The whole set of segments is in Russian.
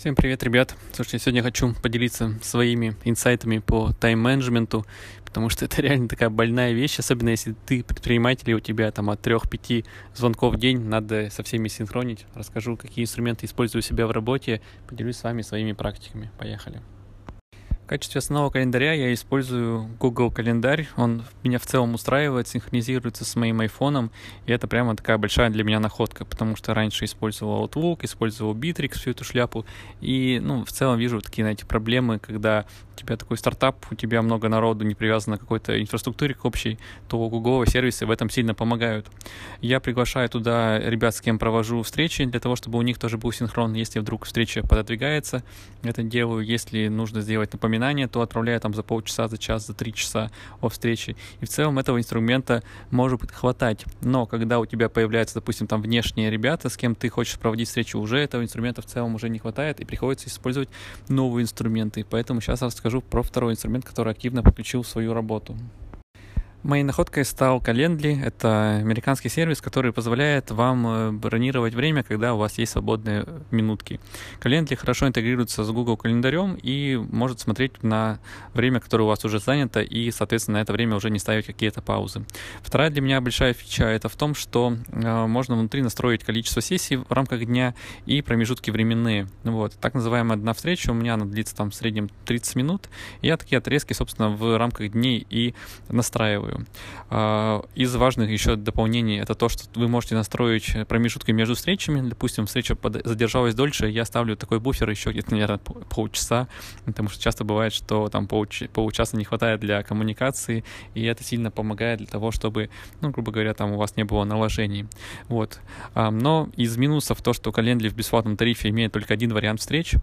Всем привет, ребят. Слушайте, сегодня хочу поделиться своими инсайтами по тайм-менеджменту, потому что это реально такая больная вещь, особенно если ты предприниматель, и у тебя там от 3-5 звонков в день, надо со всеми синхронить. Расскажу, какие инструменты использую у себя в работе, поделюсь с вами своими практиками. Поехали качестве основного календаря я использую Google календарь. Он меня в целом устраивает, синхронизируется с моим айфоном. И это прямо такая большая для меня находка, потому что раньше использовал Outlook, использовал Bittrex, всю эту шляпу. И, ну, в целом вижу такие, знаете, проблемы, когда тебя такой стартап, у тебя много народу не привязано к какой-то инфраструктуре к общей, то Google сервисы в этом сильно помогают. Я приглашаю туда ребят, с кем провожу встречи, для того, чтобы у них тоже был синхрон. Если вдруг встреча пододвигается, это делаю. Если нужно сделать напоминание то отправляю там за полчаса, за час, за три часа о встрече. И в целом этого инструмента может хватать. Но когда у тебя появляются, допустим, там внешние ребята, с кем ты хочешь проводить встречу, уже этого инструмента в целом уже не хватает, и приходится использовать новые инструменты. Поэтому сейчас расскажу про второй инструмент, который активно подключил в свою работу. Моей находкой стал Calendly. Это американский сервис, который позволяет вам э, бронировать время, когда у вас есть свободные минутки. Calendly хорошо интегрируется с Google календарем и может смотреть на время, которое у вас уже занято, и, соответственно, на это время уже не ставить какие-то паузы. Вторая для меня большая фича это в том, что э, можно внутри настроить количество сессий в рамках дня и промежутки временные. Вот. Так называемая одна встреча у меня она длится там в среднем 30 минут. Я такие отрезки, собственно, в рамках дней и настраиваю делаю. А, из важных еще дополнений это то, что вы можете настроить промежутки между встречами. Допустим, встреча задержалась дольше, я ставлю такой буфер еще где-то, наверное, полчаса, потому что часто бывает, что там полчаса не хватает для коммуникации, и это сильно помогает для того, чтобы, ну, грубо говоря, там у вас не было наложений. Вот. Но из минусов то, что Calendly в бесплатном тарифе имеет только один вариант встреч,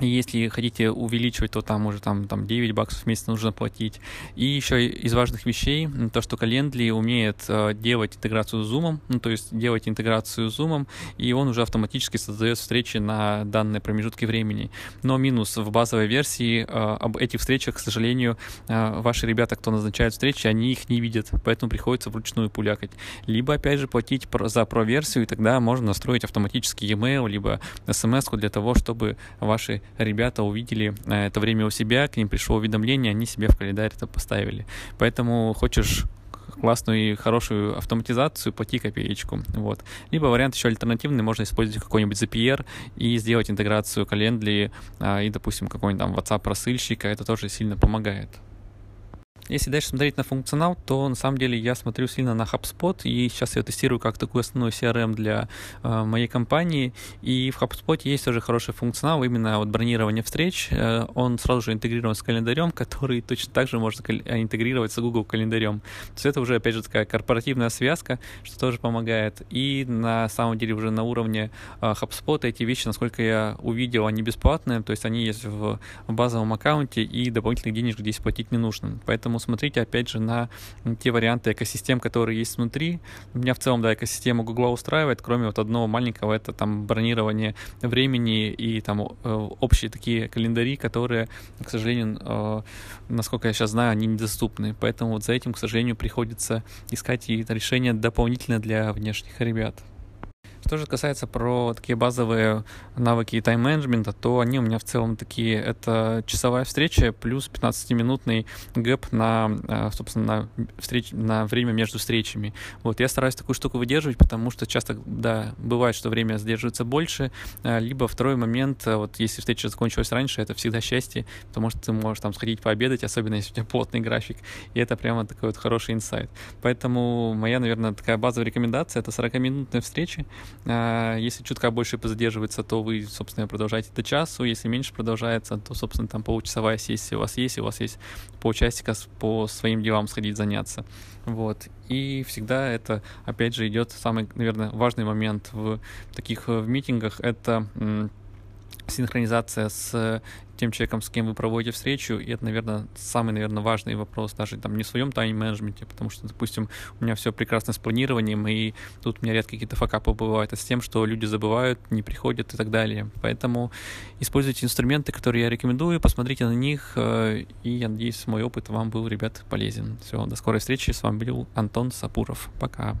если хотите увеличивать, то там уже там, там 9 баксов в месяц нужно платить. И еще из важных вещей, то, что Calendly умеет э, делать интеграцию с Zoom, ну, то есть делать интеграцию с Zoom, и он уже автоматически создает встречи на данные промежутки времени. Но минус в базовой версии э, об этих встречах, к сожалению, э, ваши ребята, кто назначает встречи, они их не видят, поэтому приходится вручную пулякать. Либо, опять же, платить за про-версию, и тогда можно настроить автоматический e-mail, либо смс для того, чтобы ваши ребята увидели э, это время у себя, к ним пришло уведомление, они себе в календарь это поставили. Поэтому хочешь классную и хорошую автоматизацию, плати копеечку. Вот. Либо вариант еще альтернативный, можно использовать какой-нибудь ZPR и сделать интеграцию Calendly а, и, допустим, какой-нибудь там WhatsApp рассыльщика, это тоже сильно помогает. Если дальше смотреть на функционал, то на самом деле я смотрю сильно на HubSpot, и сейчас я тестирую как такой основной CRM для э, моей компании, и в HubSpot есть тоже хороший функционал, именно вот бронирование встреч, э, он сразу же интегрирован с календарем, который точно так же можно э, интегрировать с Google календарем. То есть это уже, опять же, такая корпоративная связка, что тоже помогает, и на самом деле уже на уровне э, HubSpot эти вещи, насколько я увидел, они бесплатные, то есть они есть в, базовом аккаунте, и дополнительных денежек здесь платить не нужно. Поэтому Поэтому смотрите, опять же, на те варианты экосистем, которые есть внутри. Меня в целом, да, экосистема Google устраивает, кроме вот одного маленького, это там бронирование времени и там э, общие такие календари, которые, к сожалению, э, насколько я сейчас знаю, они недоступны. Поэтому вот за этим, к сожалению, приходится искать и решение дополнительно для внешних ребят. Что же касается про такие базовые навыки тайм-менеджмента, то они у меня в целом такие. Это часовая встреча плюс 15-минутный гэп на, э, собственно, на, встреч, на время между встречами. Вот, я стараюсь такую штуку выдерживать, потому что часто, да, бывает, что время задерживается больше, э, либо второй момент, э, вот если встреча закончилась раньше, это всегда счастье, потому что ты можешь там сходить пообедать, особенно если у тебя плотный график, и это прямо такой вот хороший инсайт. Поэтому моя, наверное, такая базовая рекомендация — это 40-минутные встречи, если чутка больше позадерживается, то вы, собственно, продолжаете до часу. Если меньше продолжается, то, собственно, там получасовая сессия у вас есть, и у вас есть полчасика по своим делам сходить заняться. Вот. И всегда это, опять же, идет самый, наверное, важный момент в таких в митингах. Это синхронизация с тем человеком, с кем вы проводите встречу, и это, наверное, самый, наверное, важный вопрос, даже там не в своем тайм-менеджменте, потому что, допустим, у меня все прекрасно с планированием, и тут у меня редко какие-то факапы бывают, а с тем, что люди забывают, не приходят и так далее. Поэтому используйте инструменты, которые я рекомендую, посмотрите на них, э, и я надеюсь, мой опыт вам был, ребят, полезен. Все, до скорой встречи, с вами был Антон Сапуров. Пока.